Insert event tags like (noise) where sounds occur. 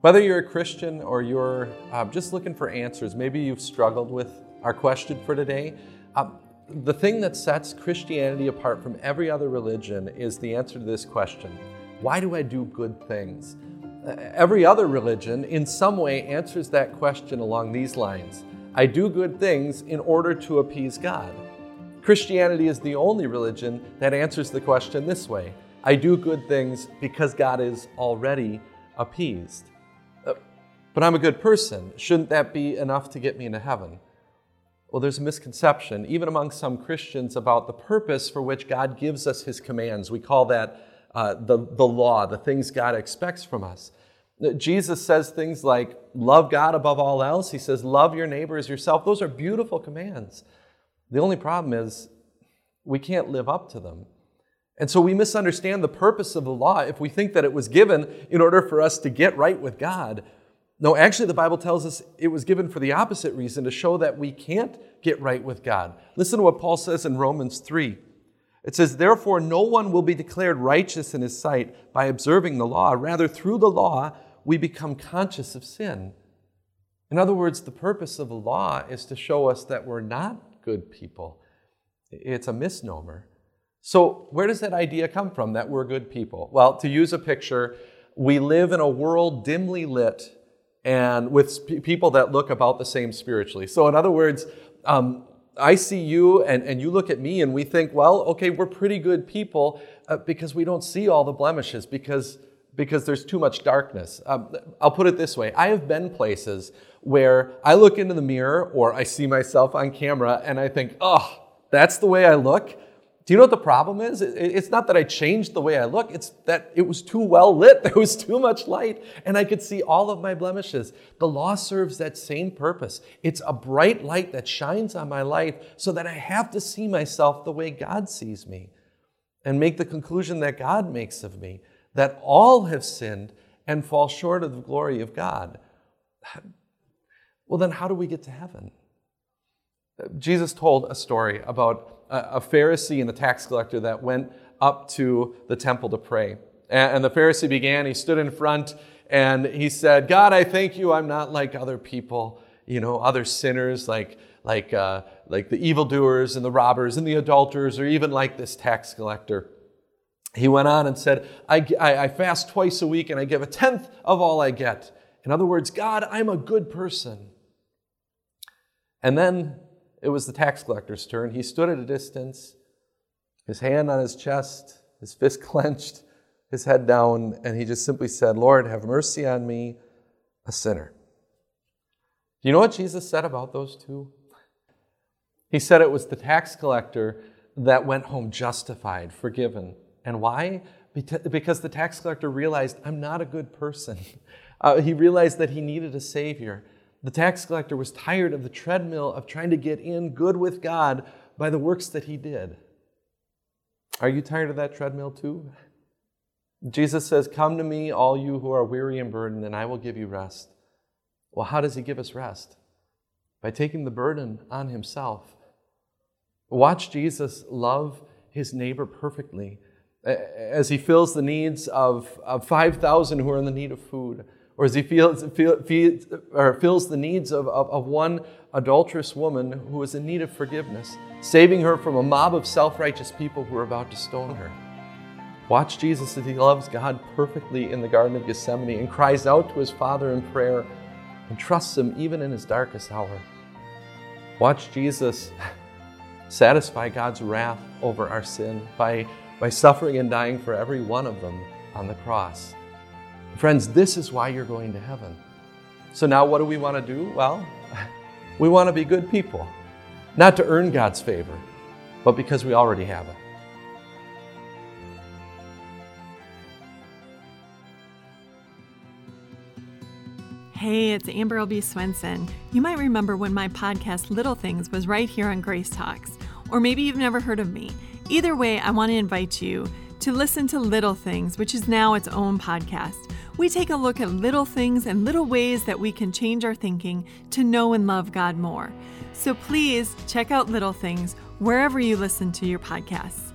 Whether you're a Christian or you're uh, just looking for answers, maybe you've struggled with our question for today. Uh, the thing that sets Christianity apart from every other religion is the answer to this question Why do I do good things? Every other religion, in some way, answers that question along these lines I do good things in order to appease God. Christianity is the only religion that answers the question this way I do good things because God is already appeased but I'm a good person. Shouldn't that be enough to get me into heaven? Well, there's a misconception, even among some Christians, about the purpose for which God gives us His commands. We call that uh, the, the law, the things God expects from us. Jesus says things like, love God above all else. He says, love your neighbor as yourself. Those are beautiful commands. The only problem is we can't live up to them. And so we misunderstand the purpose of the law if we think that it was given in order for us to get right with God no, actually, the Bible tells us it was given for the opposite reason to show that we can't get right with God. Listen to what Paul says in Romans 3. It says, Therefore, no one will be declared righteous in his sight by observing the law. Rather, through the law, we become conscious of sin. In other words, the purpose of the law is to show us that we're not good people. It's a misnomer. So, where does that idea come from that we're good people? Well, to use a picture, we live in a world dimly lit and with people that look about the same spiritually. So, in other words, um, I see you and, and you look at me and we think, well, okay, we're pretty good people uh, because we don't see all the blemishes because, because there's too much darkness. Um, I'll put it this way I have been places where I look into the mirror or I see myself on camera and I think, oh, that's the way I look. Do you know what the problem is? It's not that I changed the way I look, it's that it was too well lit. (laughs) There was too much light, and I could see all of my blemishes. The law serves that same purpose. It's a bright light that shines on my life so that I have to see myself the way God sees me and make the conclusion that God makes of me that all have sinned and fall short of the glory of God. (sighs) Well, then, how do we get to heaven? Uh, Jesus told a story about a Pharisee and a tax collector that went up to the temple to pray. And the Pharisee began, he stood in front and he said, God, I thank you, I'm not like other people, you know, other sinners like, like, uh, like the evildoers and the robbers and the adulterers, or even like this tax collector. He went on and said, I, I, I fast twice a week and I give a tenth of all I get. In other words, God, I'm a good person. And then it was the tax collector's turn. He stood at a distance, his hand on his chest, his fist (laughs) clenched, his head down, and he just simply said, Lord, have mercy on me, a sinner. Do you know what Jesus said about those two? He said it was the tax collector that went home justified, forgiven. And why? Because the tax collector realized, I'm not a good person. (laughs) Uh, he realized that he needed a Savior. The tax collector was tired of the treadmill of trying to get in good with God by the works that he did. Are you tired of that treadmill too? Jesus says, Come to me, all you who are weary and burdened, and I will give you rest. Well, how does he give us rest? By taking the burden on himself. Watch Jesus love his neighbor perfectly as he fills the needs of, of 5,000 who are in the need of food or as he feels, feel, feeds, or the needs of, of, of one adulterous woman who is in need of forgiveness, saving her from a mob of self righteous people who are about to stone her. Watch Jesus as he loves God perfectly in the Garden of Gethsemane and cries out to his Father in prayer and trusts him even in his darkest hour. Watch Jesus satisfy God's wrath over our sin by, by suffering and dying for every one of them on the cross. Friends, this is why you're going to heaven. So now what do we want to do? Well, (laughs) we want to be good people, not to earn God's favor, but because we already have it. Hey, it's Amber Albee Swenson. You might remember when my podcast Little Things was right here on Grace Talks, or maybe you've never heard of me. Either way, I want to invite you to listen to Little Things, which is now its own podcast. We take a look at little things and little ways that we can change our thinking to know and love God more. So please check out Little Things wherever you listen to your podcasts.